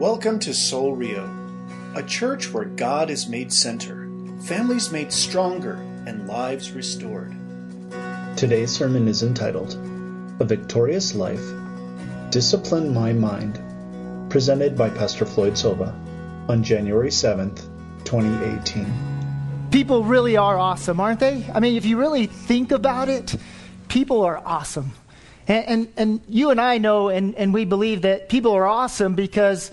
Welcome to Soul Rio, a church where God is made center, families made stronger, and lives restored. Today's sermon is entitled A Victorious Life Discipline My Mind, presented by Pastor Floyd Silva on January 7th, 2018. People really are awesome, aren't they? I mean, if you really think about it, people are awesome. And, and, and, you and I know and, and we believe that people are awesome because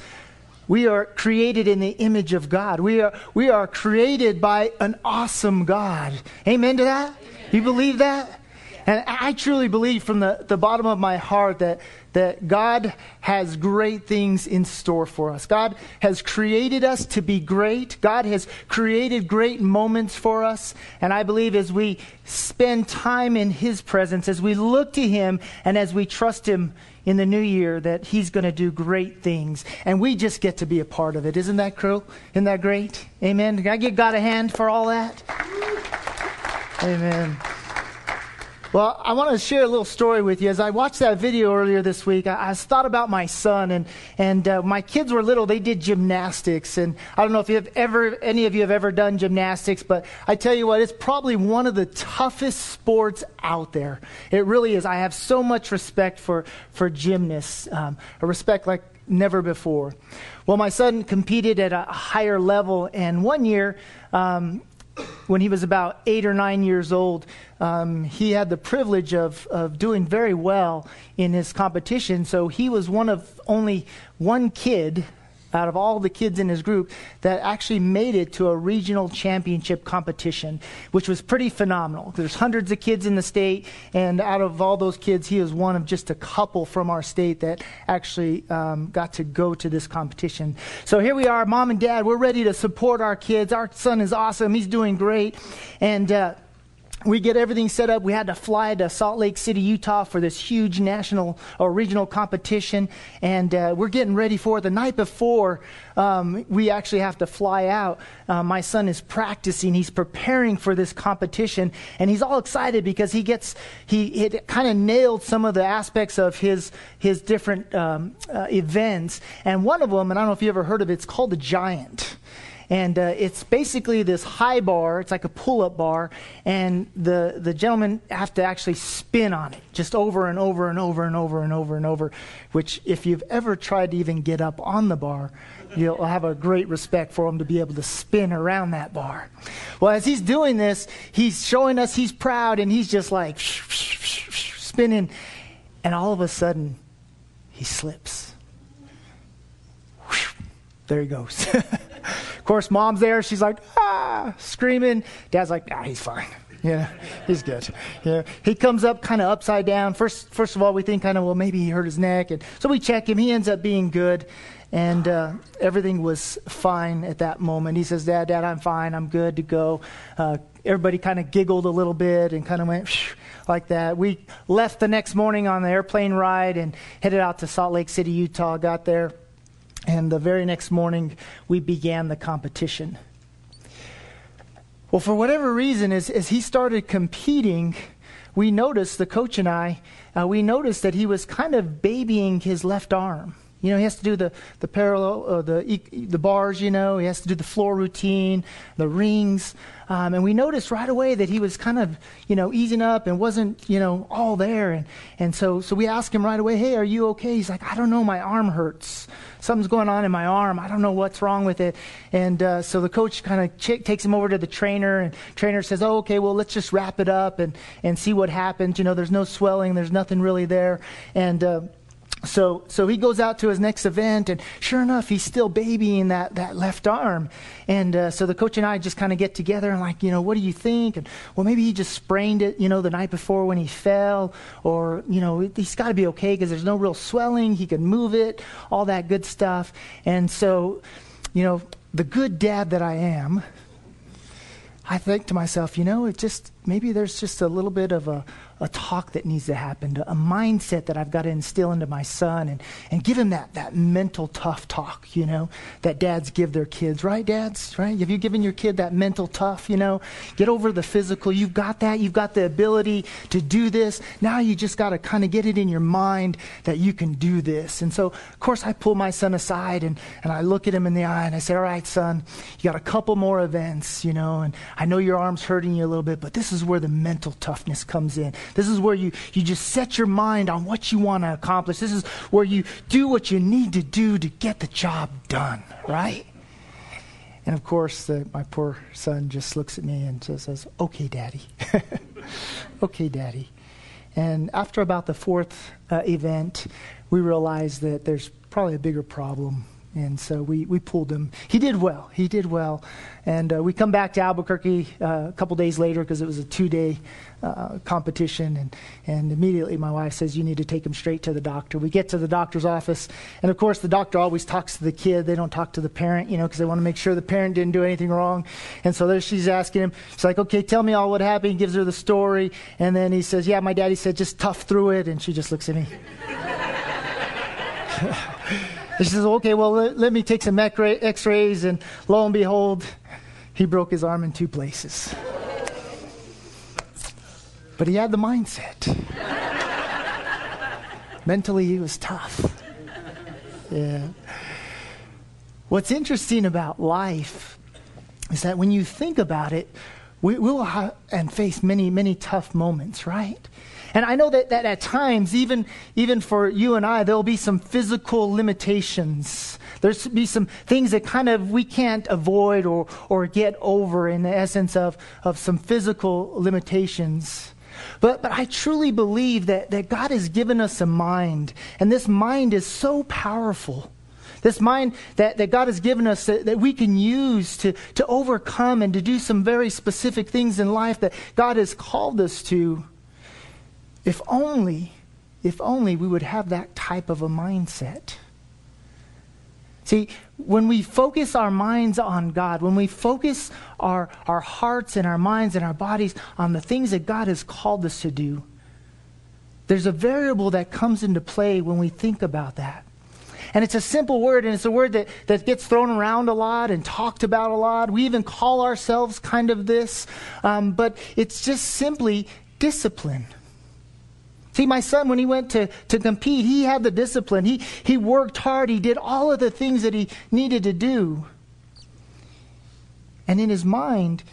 we are created in the image of God. We are, we are created by an awesome God. Amen to that? Amen. You believe that? And I truly believe from the, the bottom of my heart that, that God has great things in store for us. God has created us to be great. God has created great moments for us. And I believe as we spend time in His presence, as we look to Him, and as we trust Him, in the new year that he's going to do great things. And we just get to be a part of it. Isn't that cool? Isn't that great? Amen. Can I give God a hand for all that? Amen. Well, I want to share a little story with you. As I watched that video earlier this week, I, I thought about my son, and and uh, my kids were little. They did gymnastics, and I don't know if you have ever, any of you have ever done gymnastics, but I tell you what, it's probably one of the toughest sports out there. It really is. I have so much respect for for gymnasts, um, a respect like never before. Well, my son competed at a higher level, and one year. Um, when he was about eight or nine years old, um, he had the privilege of, of doing very well in his competition. So he was one of only one kid out of all the kids in his group that actually made it to a regional championship competition, which was pretty phenomenal. There's hundreds of kids in the state, and out of all those kids, he was one of just a couple from our state that actually um, got to go to this competition. So here we are, mom and dad, we're ready to support our kids. Our son is awesome, he's doing great. And, uh, we get everything set up. We had to fly to Salt Lake City, Utah for this huge national or regional competition. And uh, we're getting ready for it. The night before um, we actually have to fly out, uh, my son is practicing. He's preparing for this competition. And he's all excited because he gets, he kind of nailed some of the aspects of his, his different um, uh, events. And one of them, and I don't know if you ever heard of it, it's called the Giant. And uh, it's basically this high bar. It's like a pull-up bar, and the the gentlemen have to actually spin on it, just over and over and over and over and over and over. Which, if you've ever tried to even get up on the bar, you'll have a great respect for him to be able to spin around that bar. Well, as he's doing this, he's showing us he's proud, and he's just like spinning, and all of a sudden, he slips. There he goes. Of course, mom's there. She's like, ah, screaming. Dad's like, ah, he's fine. Yeah, he's good. Yeah, he comes up kind of upside down. First, first of all, we think kind of, well, maybe he hurt his neck, and so we check him. He ends up being good, and uh, everything was fine at that moment. He says, "Dad, Dad, I'm fine. I'm good to go." Uh, everybody kind of giggled a little bit and kind of went like that. We left the next morning on the airplane ride and headed out to Salt Lake City, Utah. Got there and the very next morning, we began the competition. Well, for whatever reason, as, as he started competing, we noticed, the coach and I, uh, we noticed that he was kind of babying his left arm. You know, he has to do the, the parallel, uh, the, the bars, you know, he has to do the floor routine, the rings. Um, and we noticed right away that he was kind of, you know, easing up and wasn't, you know, all there. And, and so, so we asked him right away, hey, are you okay? He's like, I don't know, my arm hurts. Something's going on in my arm. I don't know what's wrong with it. And uh, so the coach kind of ch- takes him over to the trainer, and trainer says, oh, okay, well, let's just wrap it up and, and see what happens. You know, there's no swelling, there's nothing really there. And, uh, so, so he goes out to his next event, and sure enough, he's still babying that, that left arm. And uh, so the coach and I just kind of get together and, like, you know, what do you think? And, well, maybe he just sprained it, you know, the night before when he fell, or, you know, he's got to be okay because there's no real swelling. He can move it, all that good stuff. And so, you know, the good dad that I am, I think to myself, you know, it just, maybe there's just a little bit of a, a talk that needs to happen, a mindset that I've got to instill into my son and, and give him that, that mental tough talk, you know, that dads give their kids, right, dads? Right? Have you given your kid that mental tough, you know? Get over the physical. You've got that. You've got the ability to do this. Now you just got to kind of get it in your mind that you can do this. And so, of course, I pull my son aside and, and I look at him in the eye and I say, all right, son, you got a couple more events, you know, and I know your arm's hurting you a little bit, but this is where the mental toughness comes in. This is where you, you just set your mind on what you want to accomplish. This is where you do what you need to do to get the job done, right? And of course, the, my poor son just looks at me and just says, Okay, daddy. okay, daddy. And after about the fourth uh, event, we realized that there's probably a bigger problem and so we, we pulled him. He did well. He did well. And uh, we come back to Albuquerque uh, a couple days later because it was a two day uh, competition. And, and immediately my wife says, You need to take him straight to the doctor. We get to the doctor's office. And of course, the doctor always talks to the kid. They don't talk to the parent, you know, because they want to make sure the parent didn't do anything wrong. And so there she's asking him, She's like, Okay, tell me all what happened. He gives her the story. And then he says, Yeah, my daddy said, just tough through it. And she just looks at me. And she says, okay, well, let, let me take some x rays. And lo and behold, he broke his arm in two places. But he had the mindset. Mentally, he was tough. Yeah. What's interesting about life is that when you think about it, we will have and face many, many tough moments, right? And I know that, that at times, even, even for you and I, there'll be some physical limitations. There's be some things that kind of we can't avoid or, or get over in the essence of, of some physical limitations. But, but I truly believe that, that God has given us a mind, and this mind is so powerful. This mind that, that God has given us that, that we can use to, to overcome and to do some very specific things in life that God has called us to. If only, if only we would have that type of a mindset. See, when we focus our minds on God, when we focus our, our hearts and our minds and our bodies on the things that God has called us to do, there's a variable that comes into play when we think about that. And it's a simple word, and it's a word that, that gets thrown around a lot and talked about a lot. We even call ourselves kind of this, um, but it's just simply discipline. See, my son, when he went to, to compete, he had the discipline. He, he worked hard. He did all of the things that he needed to do. And in his mind,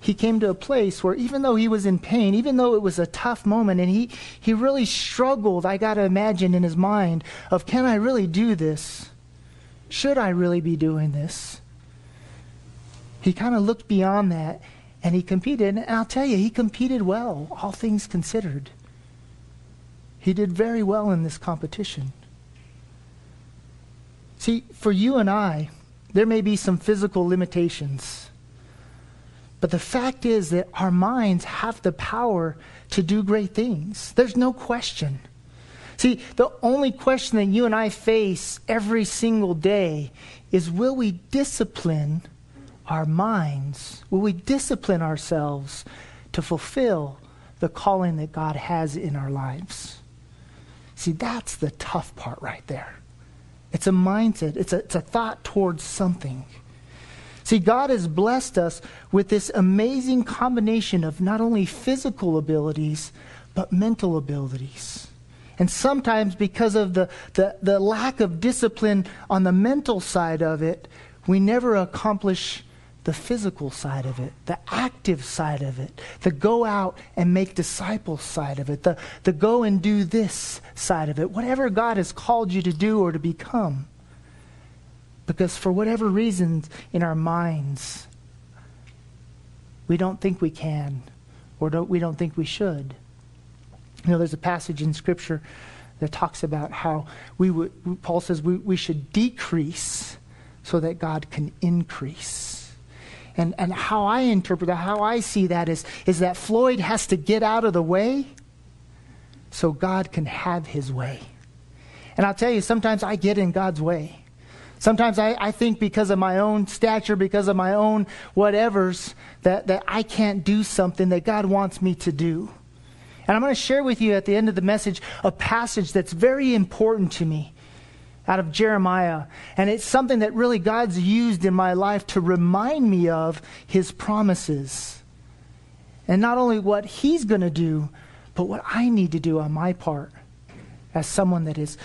he came to a place where even though he was in pain, even though it was a tough moment, and he, he really struggled, I got to imagine in his mind, of can I really do this? Should I really be doing this? He kind of looked beyond that and he competed. And I'll tell you, he competed well, all things considered. He did very well in this competition. See, for you and I, there may be some physical limitations. But the fact is that our minds have the power to do great things. There's no question. See, the only question that you and I face every single day is will we discipline our minds? Will we discipline ourselves to fulfill the calling that God has in our lives? See, that's the tough part right there. It's a mindset, it's a, it's a thought towards something. See, God has blessed us with this amazing combination of not only physical abilities, but mental abilities. And sometimes, because of the, the, the lack of discipline on the mental side of it, we never accomplish the physical side of it, the active side of it, the go out and make disciples side of it, the, the go and do this side of it, whatever God has called you to do or to become. Because for whatever reasons in our minds, we don't think we can or don't, we don't think we should. You know, there's a passage in Scripture that talks about how we would, Paul says we, we should decrease so that God can increase. And, and how I interpret that, how I see that is, is that Floyd has to get out of the way so God can have his way. And I'll tell you, sometimes I get in God's way. Sometimes I, I think because of my own stature, because of my own whatevers, that, that I can't do something that God wants me to do. And I'm going to share with you at the end of the message a passage that's very important to me out of Jeremiah. And it's something that really God's used in my life to remind me of his promises. And not only what he's going to do, but what I need to do on my part as someone that has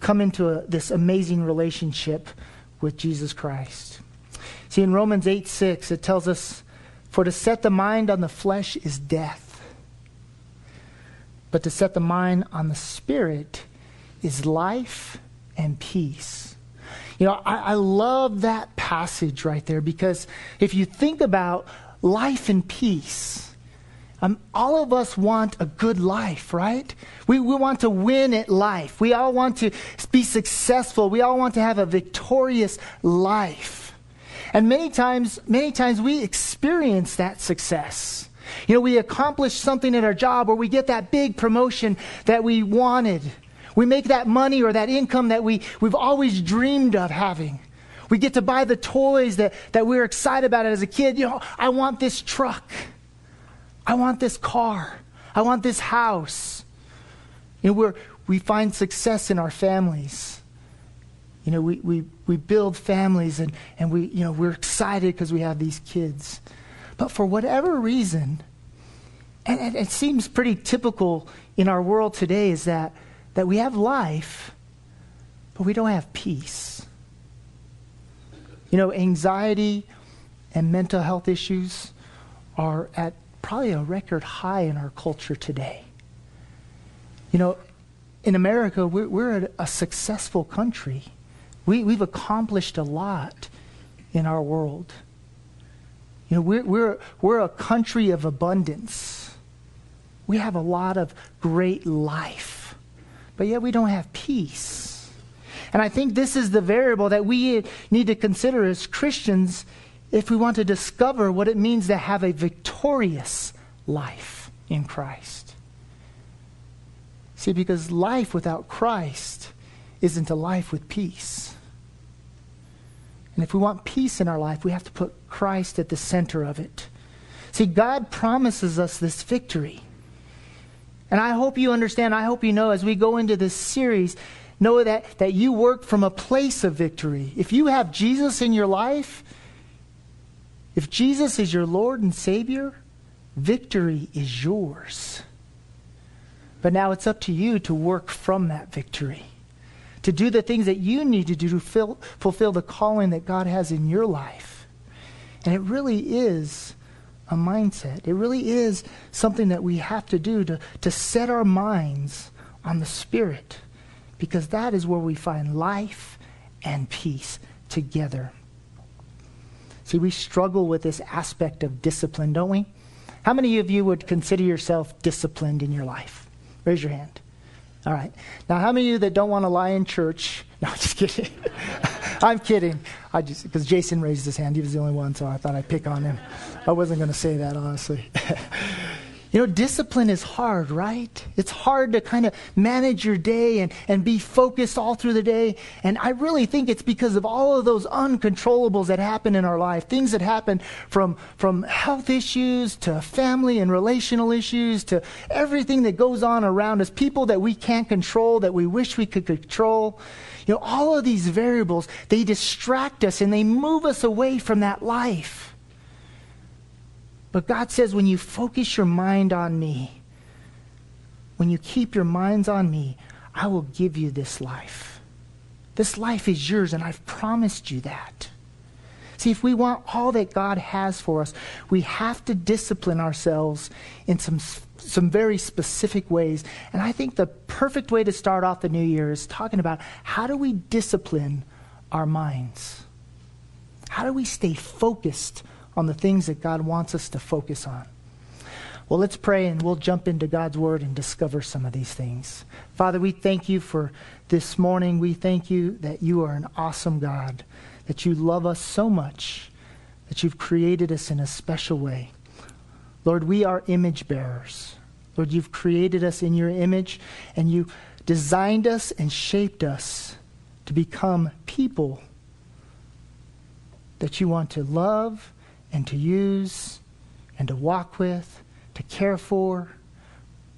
come into a, this amazing relationship with Jesus Christ. See, in Romans 8 6, it tells us, For to set the mind on the flesh is death, but to set the mind on the spirit is life and peace. You know, I, I love that passage right there because if you think about life and peace, um, all of us want a good life, right? We, we want to win at life. We all want to be successful. We all want to have a victorious life. And many times, many times we experience that success. You know, we accomplish something at our job or we get that big promotion that we wanted. We make that money or that income that we, we've always dreamed of having. We get to buy the toys that, that we were excited about as a kid. You know, I want this truck. I want this car. I want this house. You know, we're, we find success in our families. You know, we, we, we build families and, and we, you know, we're excited because we have these kids. But for whatever reason, and it, it seems pretty typical in our world today, is that, that we have life, but we don't have peace. You know, anxiety and mental health issues are at probably a record high in our culture today. You know, in America, we're, we're a successful country. We, we've accomplished a lot in our world. You know, we're, we're, we're a country of abundance. We have a lot of great life, but yet we don't have peace. And I think this is the variable that we need to consider as Christians if we want to discover what it means to have a victorious life in Christ. See, because life without Christ isn't a life with peace. And if we want peace in our life, we have to put Christ at the center of it. See, God promises us this victory. And I hope you understand, I hope you know as we go into this series, know that, that you work from a place of victory. If you have Jesus in your life, if Jesus is your Lord and Savior, victory is yours. But now it's up to you to work from that victory, to do the things that you need to do to fill, fulfill the calling that God has in your life. And it really is a mindset. It really is something that we have to do to, to set our minds on the Spirit, because that is where we find life and peace together. See, we struggle with this aspect of discipline, don't we? How many of you would consider yourself disciplined in your life? Raise your hand. All right. Now, how many of you that don't want to lie in church? No, I'm just kidding. I'm kidding. I just because Jason raised his hand. He was the only one, so I thought I'd pick on him. I wasn't going to say that honestly. You know, discipline is hard, right? It's hard to kind of manage your day and, and be focused all through the day. And I really think it's because of all of those uncontrollables that happen in our life. Things that happen from, from health issues to family and relational issues to everything that goes on around us, people that we can't control, that we wish we could control. You know, all of these variables, they distract us and they move us away from that life. But God says, when you focus your mind on me, when you keep your minds on me, I will give you this life. This life is yours, and I've promised you that. See, if we want all that God has for us, we have to discipline ourselves in some, some very specific ways. And I think the perfect way to start off the new year is talking about how do we discipline our minds? How do we stay focused on the things that God wants us to focus on. Well, let's pray and we'll jump into God's Word and discover some of these things. Father, we thank you for this morning. We thank you that you are an awesome God, that you love us so much, that you've created us in a special way. Lord, we are image bearers. Lord, you've created us in your image, and you designed us and shaped us to become people that you want to love and to use and to walk with, to care for.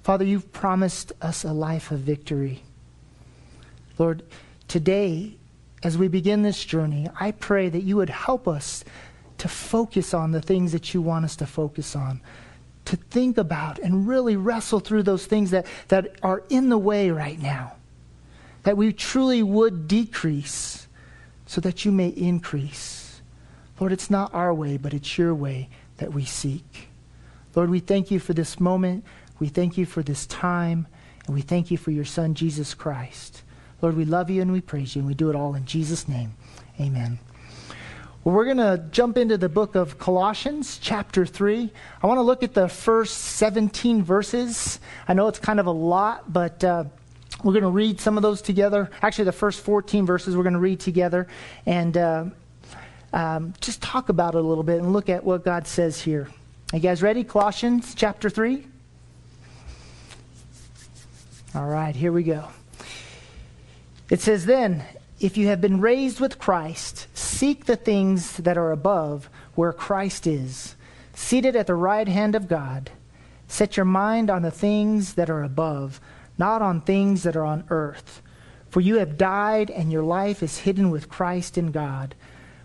Father, you've promised us a life of victory. Lord, today, as we begin this journey, I pray that you would help us to focus on the things that you want us to focus on, to think about and really wrestle through those things that, that are in the way right now, that we truly would decrease so that you may increase. Lord, it's not our way, but it's your way that we seek. Lord, we thank you for this moment. We thank you for this time. And we thank you for your Son, Jesus Christ. Lord, we love you and we praise you, and we do it all in Jesus' name. Amen. Well, we're going to jump into the book of Colossians, chapter 3. I want to look at the first 17 verses. I know it's kind of a lot, but uh, we're going to read some of those together. Actually, the first 14 verses we're going to read together and uh, um, just talk about it a little bit and look at what God says here. Are you guys ready? Colossians, chapter 3. All right, here we go. It says, Then, if you have been raised with Christ, seek the things that are above, where Christ is, seated at the right hand of God. Set your mind on the things that are above, not on things that are on earth. For you have died, and your life is hidden with Christ in God.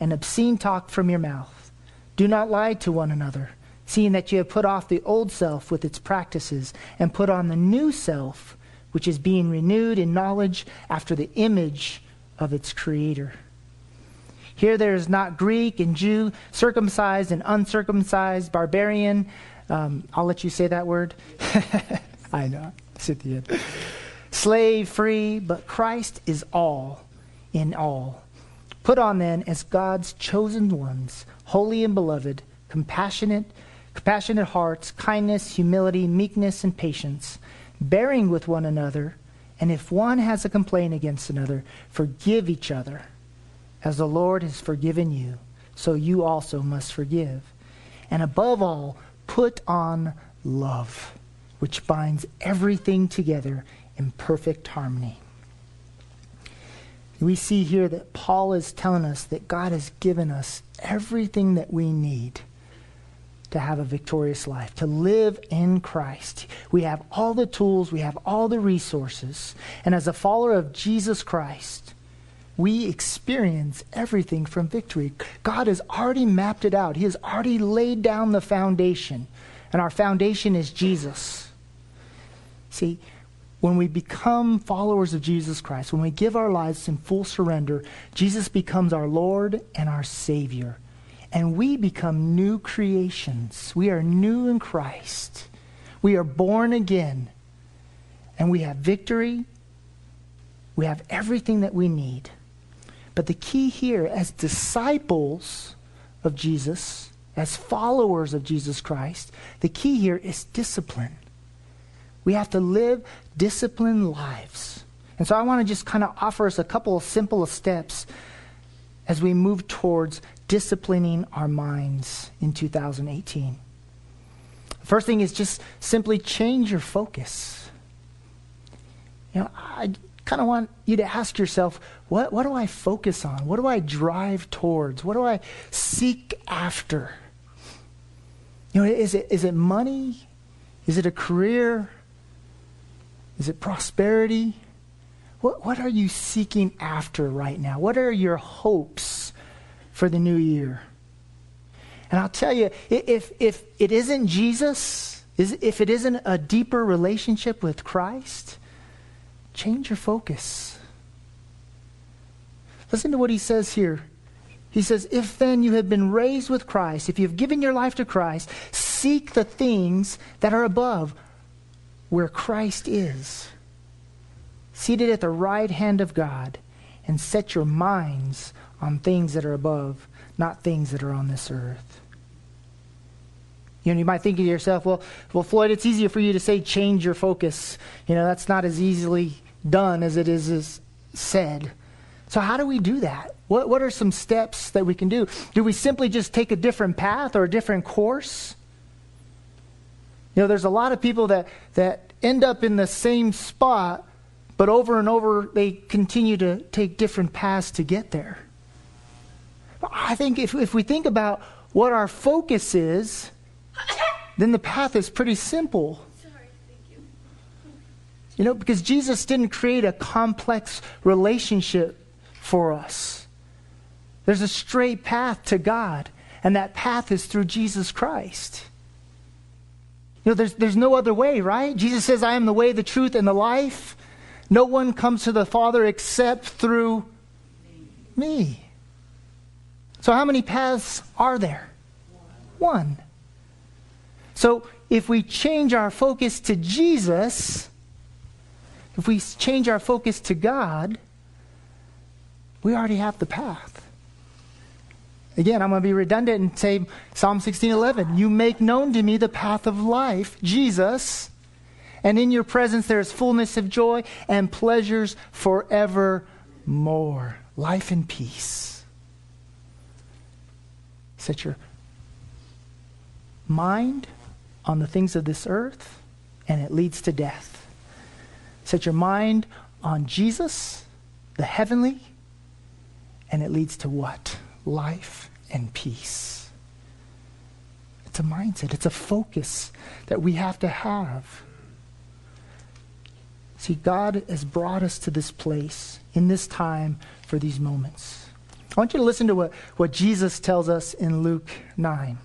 and obscene talk from your mouth. Do not lie to one another, seeing that you have put off the old self with its practices, and put on the new self which is being renewed in knowledge after the image of its creator. Here there is not Greek and Jew, circumcised and uncircumcised, barbarian. Um, I'll let you say that word. I know. Scythian. Slave, free, but Christ is all in all. Put on then as God's chosen ones, holy and beloved, compassionate, compassionate hearts, kindness, humility, meekness, and patience bearing with one another, and if one has a complaint against another, forgive each other. As the Lord has forgiven you, so you also must forgive. And above all, put on love, which binds everything together in perfect harmony. We see here that Paul is telling us that God has given us everything that we need to have a victorious life, to live in Christ. We have all the tools, we have all the resources. And as a follower of Jesus Christ, we experience everything from victory. God has already mapped it out, He has already laid down the foundation. And our foundation is Jesus. See, when we become followers of Jesus Christ, when we give our lives in full surrender, Jesus becomes our Lord and our Savior and we become new creations. We are new in Christ. We are born again. And we have victory. We have everything that we need. But the key here, as disciples of Jesus, as followers of Jesus Christ, the key here is discipline. We have to live disciplined lives. And so I want to just kind of offer us a couple of simple steps as we move towards disciplining our minds in 2018. The first thing is just simply change your focus. You know, I kind of want you to ask yourself, what, what do I focus on? What do I drive towards? What do I seek after? You know, is it, is it money? Is it a career? Is it prosperity? What, what are you seeking after right now? What are your hopes for the new year. And I'll tell you, if, if it isn't Jesus, if it isn't a deeper relationship with Christ, change your focus. Listen to what he says here. He says, If then you have been raised with Christ, if you've given your life to Christ, seek the things that are above, where Christ is, seated at the right hand of God, and set your minds on things that are above, not things that are on this earth. You know, you might think to yourself, well, well, Floyd, it's easier for you to say change your focus. You know, that's not as easily done as it is as said. So how do we do that? What, what are some steps that we can do? Do we simply just take a different path or a different course? You know, there's a lot of people that, that end up in the same spot, but over and over they continue to take different paths to get there. I think if, if we think about what our focus is, then the path is pretty simple. You know, because Jesus didn't create a complex relationship for us. There's a straight path to God, and that path is through Jesus Christ. Know, there's, there's no other way, right? Jesus says, I am the way, the truth, and the life. No one comes to the Father except through me. So, how many paths are there? One. So, if we change our focus to Jesus, if we change our focus to God, we already have the path. Again, I'm going to be redundant and say Psalm 16:11, "You make known to me the path of life, Jesus, and in your presence there is fullness of joy and pleasures forevermore, life and peace." Set your mind on the things of this earth, and it leads to death. Set your mind on Jesus, the heavenly, and it leads to what? Life and peace. It's a mindset, it's a focus that we have to have. See, God has brought us to this place in this time for these moments. I want you to listen to what, what Jesus tells us in Luke 9.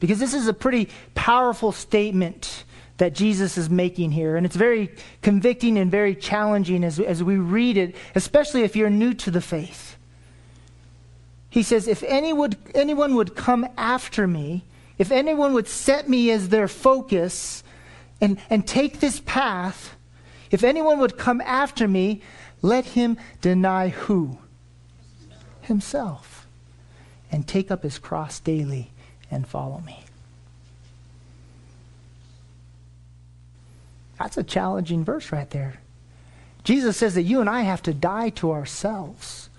Because this is a pretty powerful statement that Jesus is making here. And it's very convicting and very challenging as, as we read it, especially if you're new to the faith. He says, If any would, anyone would come after me, if anyone would set me as their focus and, and take this path, if anyone would come after me, let him deny who? Himself. And take up his cross daily and follow me. That's a challenging verse right there. Jesus says that you and I have to die to ourselves.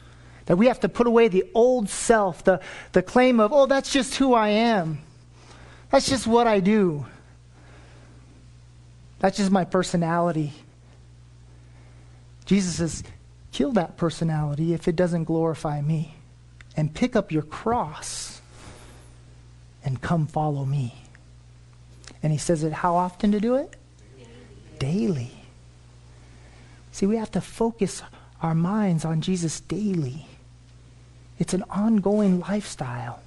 That we have to put away the old self, the, the claim of, oh, that's just who I am. That's just what I do. That's just my personality. Jesus says, kill that personality if it doesn't glorify me. And pick up your cross and come follow me. And he says it how often to do it? Daily. See, we have to focus our minds on Jesus daily. It's an ongoing lifestyle.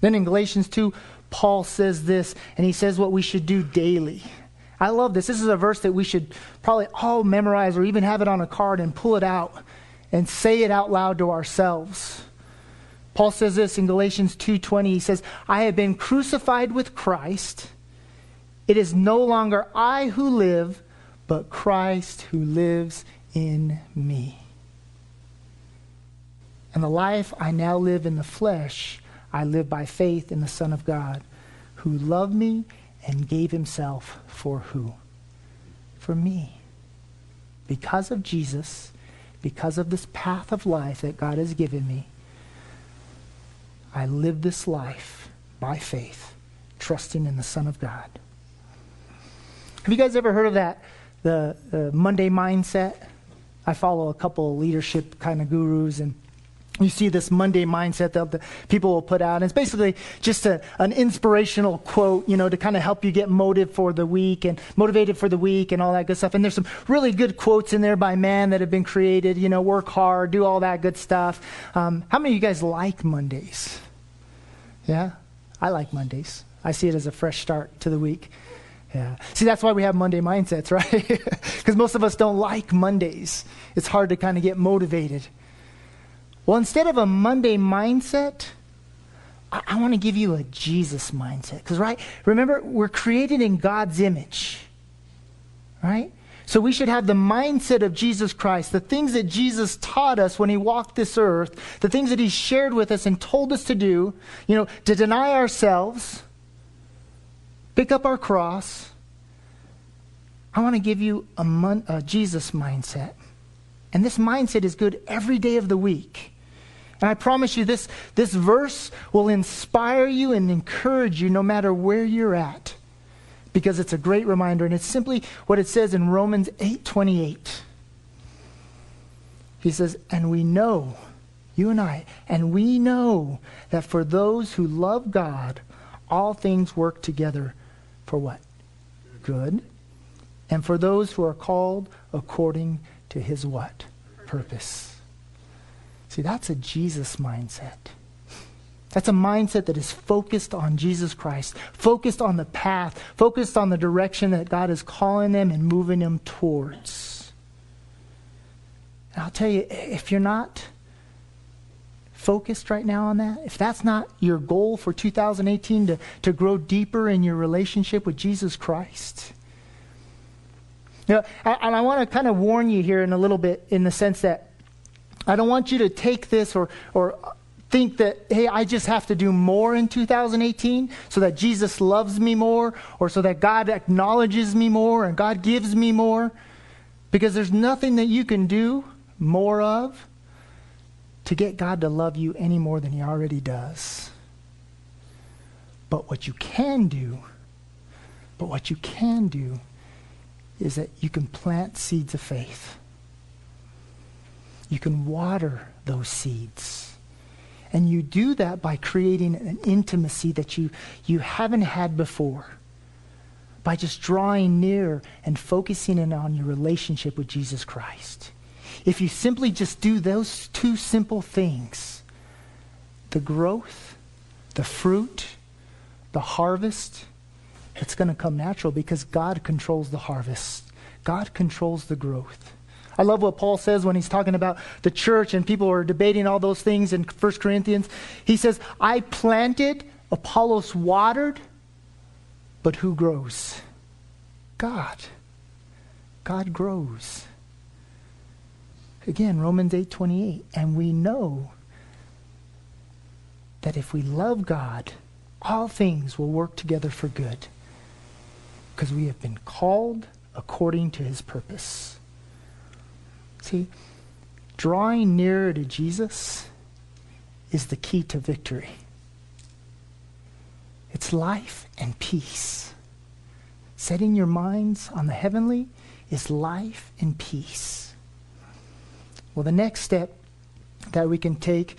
Then in Galatians 2, Paul says this, and he says what we should do daily. I love this. This is a verse that we should probably all memorize or even have it on a card and pull it out and say it out loud to ourselves. Paul says this in Galatians 2:20. He says, "I have been crucified with Christ. It is no longer I who live, but Christ who lives in me. And the life I now live in the flesh, I live by faith in the Son of God, who loved me and gave himself for who? For me. Because of Jesus, because of this path of life that God has given me, I live this life by faith, trusting in the Son of God. Have you guys ever heard of that, the, the Monday mindset? I follow a couple of leadership kind of gurus, and you see this Monday mindset that the people will put out. And it's basically just a, an inspirational quote, you know, to kind of help you get motive for the week and motivated for the week and all that good stuff. And there's some really good quotes in there by man that have been created, you know, work hard, do all that good stuff. Um, how many of you guys like Mondays? Yeah? I like Mondays. I see it as a fresh start to the week. Yeah. See, that's why we have Monday mindsets, right? Because most of us don't like Mondays. It's hard to kind of get motivated. Well, instead of a Monday mindset, I, I want to give you a Jesus mindset. Because, right, remember, we're created in God's image, right? So we should have the mindset of Jesus Christ, the things that Jesus taught us when he walked this earth, the things that he shared with us and told us to do, you know, to deny ourselves, pick up our cross. I want to give you a, mon- a Jesus mindset. And this mindset is good every day of the week. And I promise you, this, this verse will inspire you and encourage you no matter where you're at because it's a great reminder. And it's simply what it says in Romans 8 28. He says, And we know, you and I, and we know that for those who love God, all things work together for what? Good. And for those who are called according to his what? Purpose. See, that's a Jesus mindset. That's a mindset that is focused on Jesus Christ, focused on the path, focused on the direction that God is calling them and moving them towards. And I'll tell you, if you're not focused right now on that, if that's not your goal for 2018 to, to grow deeper in your relationship with Jesus Christ, you know, and I want to kind of warn you here in a little bit in the sense that I don't want you to take this or, or think that, hey, I just have to do more in 2018 so that Jesus loves me more or so that God acknowledges me more and God gives me more. Because there's nothing that you can do more of to get God to love you any more than He already does. But what you can do, but what you can do is that you can plant seeds of faith. You can water those seeds. And you do that by creating an intimacy that you, you haven't had before. By just drawing near and focusing in on your relationship with Jesus Christ. If you simply just do those two simple things, the growth, the fruit, the harvest, it's going to come natural because God controls the harvest. God controls the growth. I love what Paul says when he's talking about the church and people are debating all those things in 1 Corinthians. He says, I planted, Apollos watered, but who grows? God. God grows. Again, Romans 8:28, and we know that if we love God, all things will work together for good because we have been called according to his purpose. See, drawing nearer to Jesus is the key to victory. It's life and peace. Setting your minds on the heavenly is life and peace. Well, the next step that we can take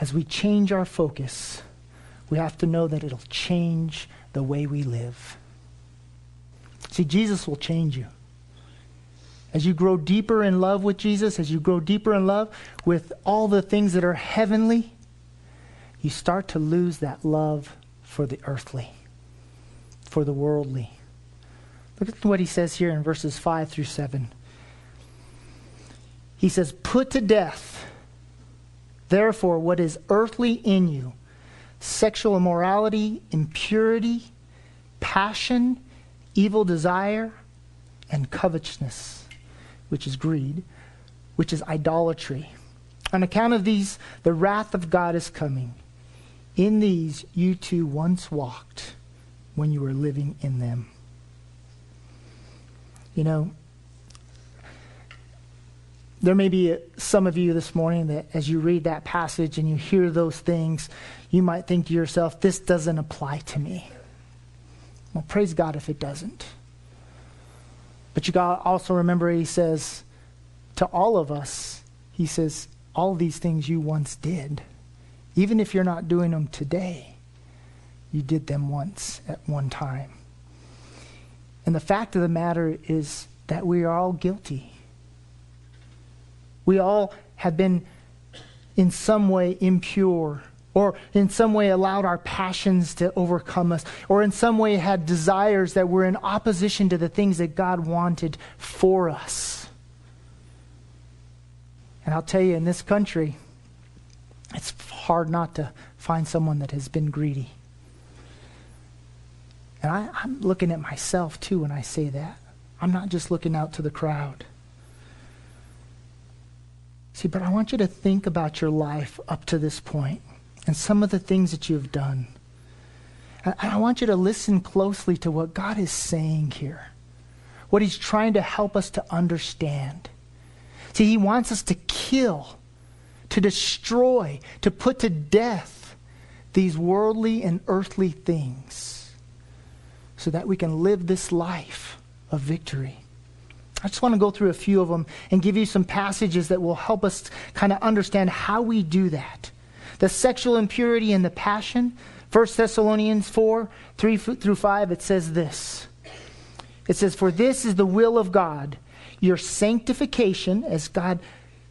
as we change our focus, we have to know that it'll change the way we live. See, Jesus will change you. As you grow deeper in love with Jesus, as you grow deeper in love with all the things that are heavenly, you start to lose that love for the earthly, for the worldly. Look at what he says here in verses 5 through 7. He says, Put to death, therefore, what is earthly in you sexual immorality, impurity, passion, evil desire, and covetousness which is greed, which is idolatry. On account of these, the wrath of God is coming. In these you too once walked when you were living in them. You know, there may be some of you this morning that as you read that passage and you hear those things, you might think to yourself, this doesn't apply to me. Well, praise God if it doesn't. But you got also remember he says to all of us, he says, all these things you once did, even if you're not doing them today, you did them once at one time. And the fact of the matter is that we are all guilty. We all have been in some way impure or in some way allowed our passions to overcome us, or in some way had desires that were in opposition to the things that God wanted for us. And I'll tell you, in this country, it's hard not to find someone that has been greedy. And I, am looking at myself too when I say that. I'm not just looking out to the crowd. See, but I want you to think about your life up to this point and some of the things that you've done. And I want you to listen closely to what God is saying here, what He's trying to help us to understand. See, He wants us to kill, to destroy, to put to death these worldly and earthly things so that we can live this life of victory. I just want to go through a few of them and give you some passages that will help us kind of understand how we do that. The sexual impurity and the passion. 1 Thessalonians 4 3 through 5, it says this. It says, For this is the will of God, your sanctification, as God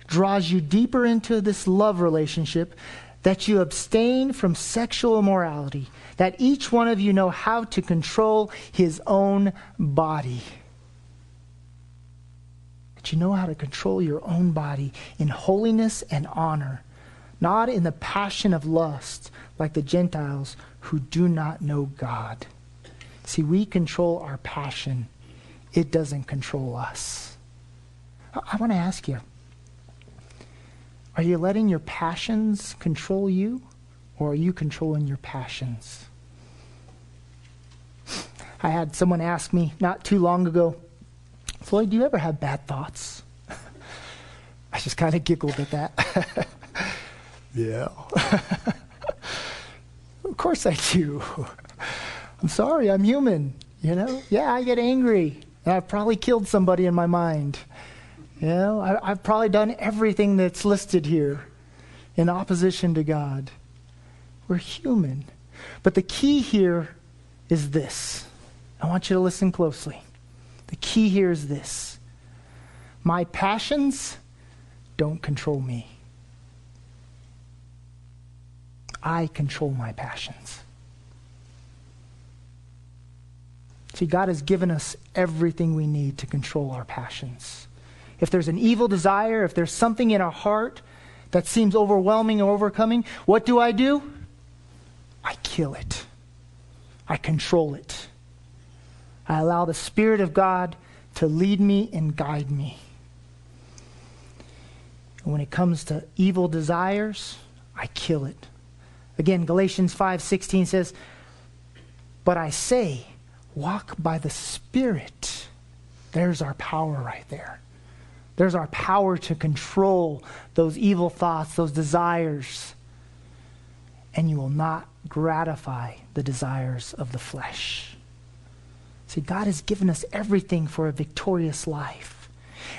draws you deeper into this love relationship, that you abstain from sexual immorality, that each one of you know how to control his own body that you know how to control your own body in holiness and honor, not in the passion of lust like the Gentiles who do not know God. See, we control our passion, it doesn't control us. I, I want to ask you are you letting your passions control you, or are you controlling your passions? I had someone ask me not too long ago, Floyd, do you ever have bad thoughts? I just kind of giggled at that. yeah. of course I do. I'm sorry, I'm human, you know? Yeah, I get angry. I've probably killed somebody in my mind. You know, I, I've probably done everything that's listed here in opposition to God. We're human. But the key here is this. I want you to listen closely. The key here is this my passions don't control me. I control my passions. See, God has given us everything we need to control our passions. If there's an evil desire, if there's something in our heart that seems overwhelming or overcoming, what do I do? I kill it. I control it. I allow the Spirit of God to lead me and guide me. And when it comes to evil desires, I kill it. Again, Galatians 5:16 says, "But I say, walk by the Spirit." There's our power right there. There's our power to control those evil thoughts, those desires. And you will not gratify the desires of the flesh. See, God has given us everything for a victorious life.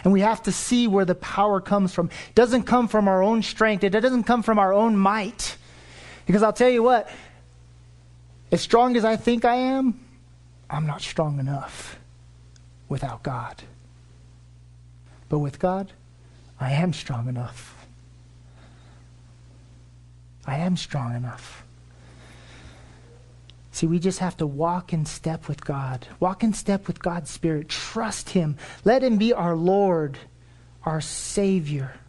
And we have to see where the power comes from. It doesn't come from our own strength, it doesn't come from our own might. Because I'll tell you what, as strong as I think I am, I'm not strong enough without God. But with God, I am strong enough. I am strong enough. See, we just have to walk in step with God. Walk in step with God's Spirit. Trust Him. Let Him be our Lord, our Savior.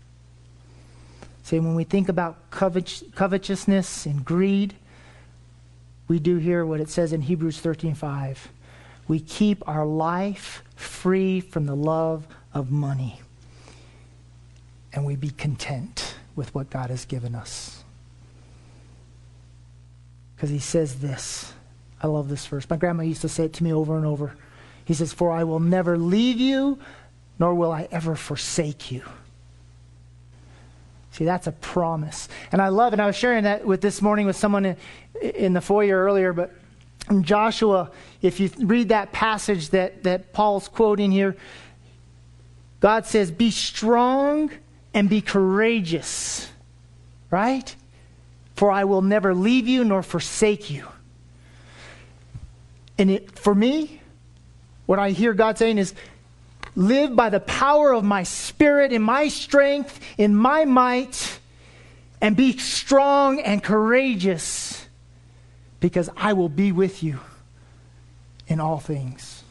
See, when we think about covet- covetousness and greed, we do hear what it says in Hebrews 13:5. We keep our life free from the love of money. And we be content with what God has given us. Because he says this. I love this verse. My grandma used to say it to me over and over. He says, For I will never leave you, nor will I ever forsake you. See, that's a promise. And I love it. I was sharing that with this morning with someone in, in the foyer earlier, but Joshua, if you read that passage that, that Paul's quoting here, God says, Be strong and be courageous. Right? For I will never leave you nor forsake you. And it, for me, what I hear God saying is, live by the power of my spirit, in my strength, in my might, and be strong and courageous, because I will be with you in all things.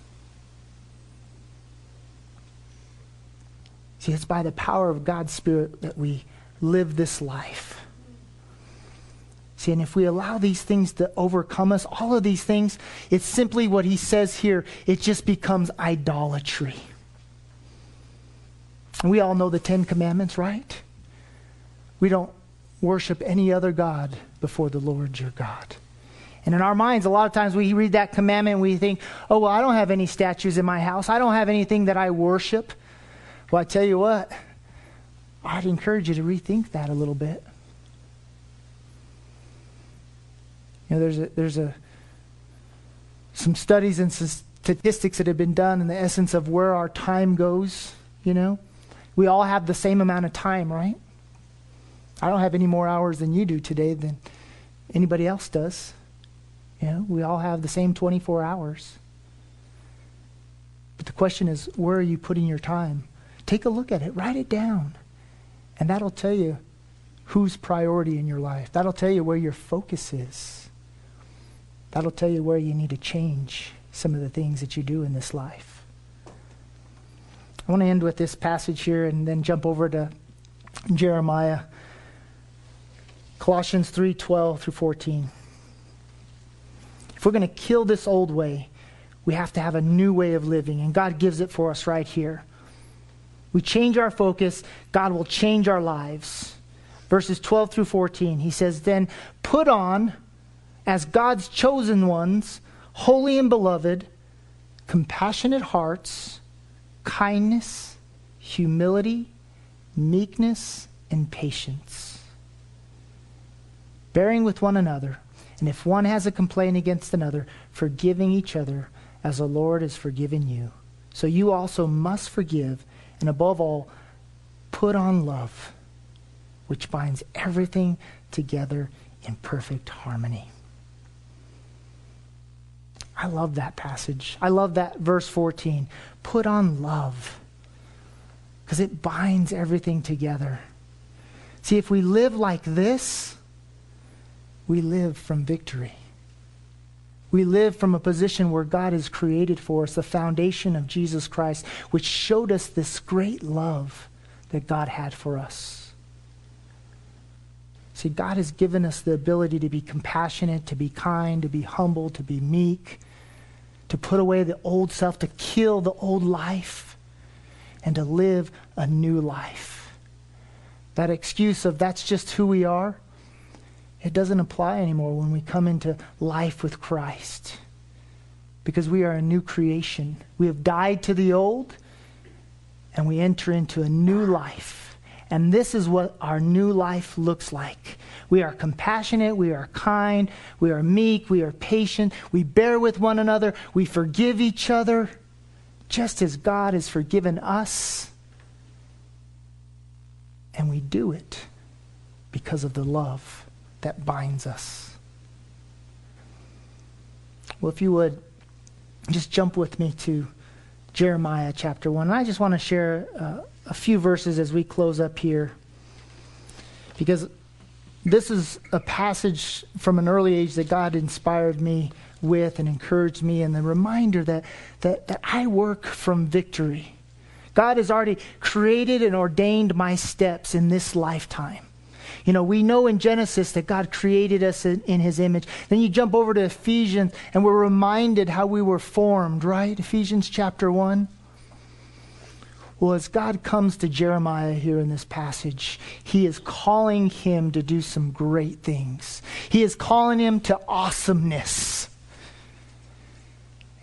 See, it's by the power of God's Spirit that we live this life. See, and if we allow these things to overcome us, all of these things, it's simply what he says here. It just becomes idolatry. And we all know the Ten Commandments, right? We don't worship any other God before the Lord your God. And in our minds, a lot of times we read that commandment and we think, oh, well, I don't have any statues in my house. I don't have anything that I worship. Well, I tell you what, I'd encourage you to rethink that a little bit. You know, there's a, there's a some studies and statistics that have been done in the essence of where our time goes. You know, we all have the same amount of time, right? I don't have any more hours than you do today than anybody else does. You know, we all have the same 24 hours. But the question is, where are you putting your time? Take a look at it, write it down, and that'll tell you who's priority in your life. That'll tell you where your focus is. That'll tell you where you need to change some of the things that you do in this life. I want to end with this passage here and then jump over to Jeremiah Colossians 3:12 through 14. If we're going to kill this old way, we have to have a new way of living and God gives it for us right here. We change our focus, God will change our lives. Verses 12 through 14. He says, "Then put on as God's chosen ones, holy and beloved, compassionate hearts, kindness, humility, meekness, and patience. Bearing with one another, and if one has a complaint against another, forgiving each other as the Lord has forgiven you. So you also must forgive, and above all, put on love, which binds everything together in perfect harmony. I love that passage. I love that verse 14. Put on love because it binds everything together. See, if we live like this, we live from victory. We live from a position where God has created for us the foundation of Jesus Christ, which showed us this great love that God had for us. See, God has given us the ability to be compassionate, to be kind, to be humble, to be meek, to put away the old self, to kill the old life, and to live a new life. That excuse of that's just who we are, it doesn't apply anymore when we come into life with Christ. Because we are a new creation. We have died to the old, and we enter into a new life and this is what our new life looks like. We are compassionate, we are kind, we are meek, we are patient, we bear with one another, we forgive each other, just as God has forgiven us. And we do it because of the love that binds us. Well, if you would, just jump with me to Jeremiah chapter 1. And I just want to share. Uh, a few verses as we close up here. Because this is a passage from an early age that God inspired me with and encouraged me, and the reminder that, that, that I work from victory. God has already created and ordained my steps in this lifetime. You know, we know in Genesis that God created us in, in, His image. Then you jump over to Ephesians, and we're reminded how we were formed, right? Ephesians chapter 1. Well, as God comes to Jeremiah here in this passage, he is calling him to do some great things. He is calling him to awesomeness.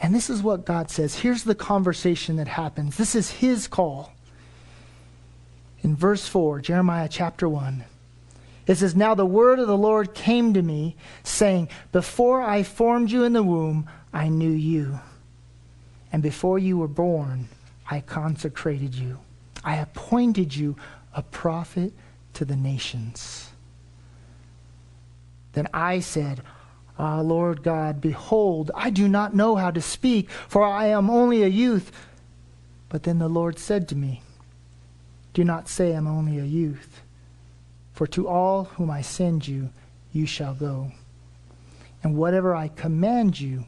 And this is what God says. Here's the conversation that happens. This is his call. In verse 4, Jeremiah chapter 1, it says, Now the word of the Lord came to me, saying, Before I formed you in the womb, I knew you. And before you were born, I consecrated you. I appointed you a prophet to the nations. Then I said, Ah, Lord God, behold, I do not know how to speak, for I am only a youth. But then the Lord said to me, Do not say I'm only a youth, for to all whom I send you, you shall go. And whatever I command you,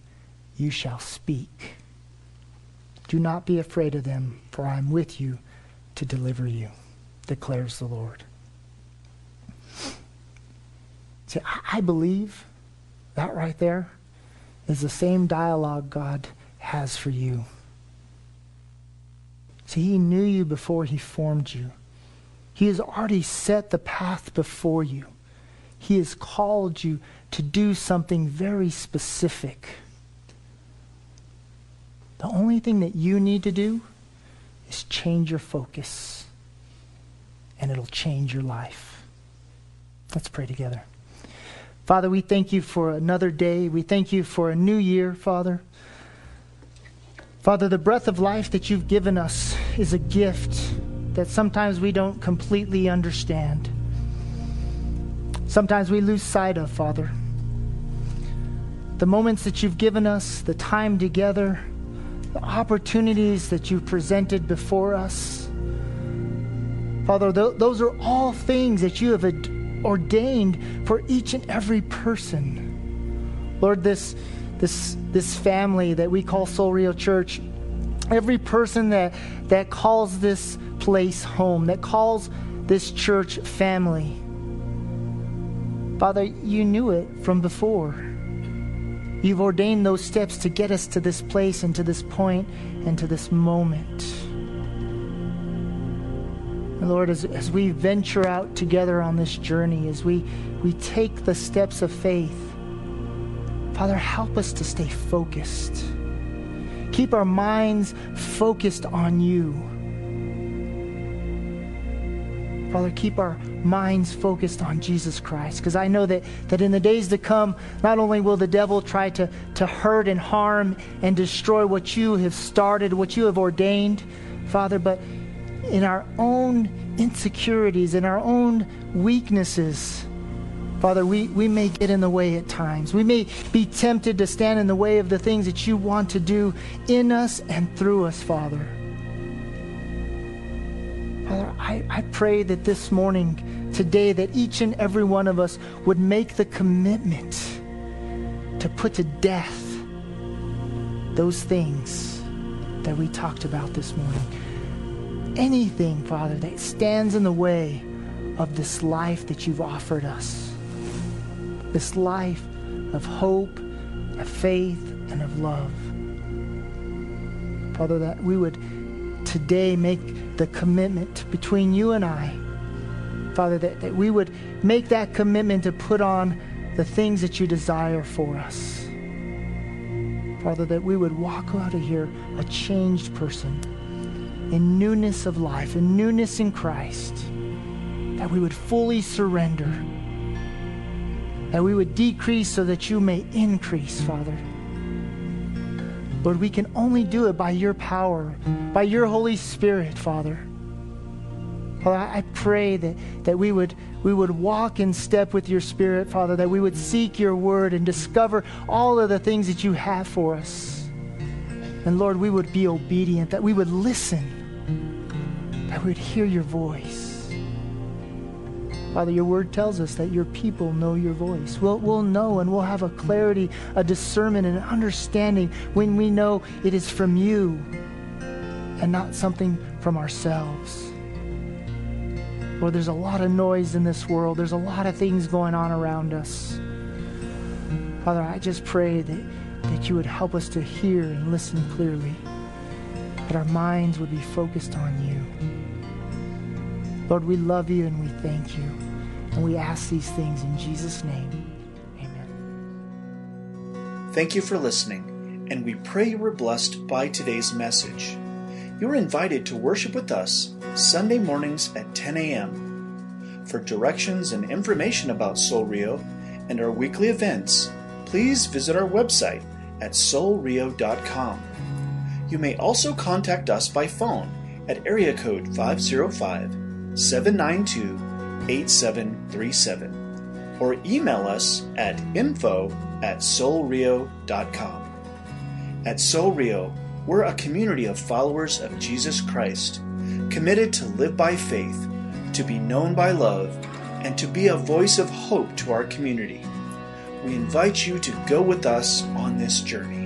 you shall speak. Do not be afraid of them, for I am with you to deliver you, declares the Lord. Say, I believe that right there is the same dialogue God has for you. See, He knew you before He formed you. He has already set the path before you. He has called you to do something very specific. The only thing that you need to do is change your focus, and it'll change your life. Let's pray together. Father, we thank you for another day. We thank you for a new year, Father. Father, the breath of life that you've given us is a gift that sometimes we don't completely understand. Sometimes we lose sight of, Father. The moments that you've given us, the time together, the opportunities that you've presented before us. Father, th- those are all things that you have ad- ordained for each and every person. Lord, this, this, this family that we call Soul Rio Church, every person that, that calls this place home, that calls this church family, Father, you knew it from before. You've ordained those steps to get us to this place and to this point and to this moment. Lord, as, as we venture out together on this journey, as we, we take the steps of faith, Father, help us to stay focused. Keep our minds focused on you. Father, keep our minds focused on Jesus Christ. Because I know that, that in the days to come, not only will the devil try to, to hurt and harm and destroy what you have started, what you have ordained, Father, but in our own insecurities, in our own weaknesses, Father, we, we may get in the way at times. We may be tempted to stand in the way of the things that you want to do in us and through us, Father. Father, I, I pray that this morning, today, that each and every one of us would make the commitment to put to death those things that we talked about this morning. Anything, Father, that stands in the way of this life that you've offered us, this life of hope, of faith, and of love. Father, that we would today make the commitment between you and I, Father, that, that we would make that commitment to put on the things that you desire for us. Father, that we would walk out of here a changed person in newness of life, in newness in Christ, that we would fully surrender, that we would decrease so that you may increase, Father. Lord, we can only do it by your power, by your Holy Spirit, Father. Father, I pray that, that we would we would walk in step with your Spirit, Father, that we would seek your word and discover all of the things that you have for us. And Lord, we would be obedient, that we would listen, that we would hear your voice. Father, your word tells us that your people know your voice. We'll, we'll know and we'll have a clarity, a discernment, and an understanding when we know it is from you and not something from ourselves. Lord, there's a lot of noise in this world, there's a lot of things going on around us. Father, I just pray that, that you would help us to hear and listen clearly, that our minds would be focused on you. Lord, we love you and we thank you. And we ask these things in Jesus' name. Amen. Thank you for listening, and we pray you were blessed by today's message. You are invited to worship with us Sunday mornings at 10 a.m. For directions and information about Soul Rio and our weekly events, please visit our website at soulrio.com. You may also contact us by phone at area code 505 792 8737 or email us at info at soulrio.com. At Soul Rio, we're a community of followers of Jesus Christ, committed to live by faith, to be known by love, and to be a voice of hope to our community. We invite you to go with us on this journey.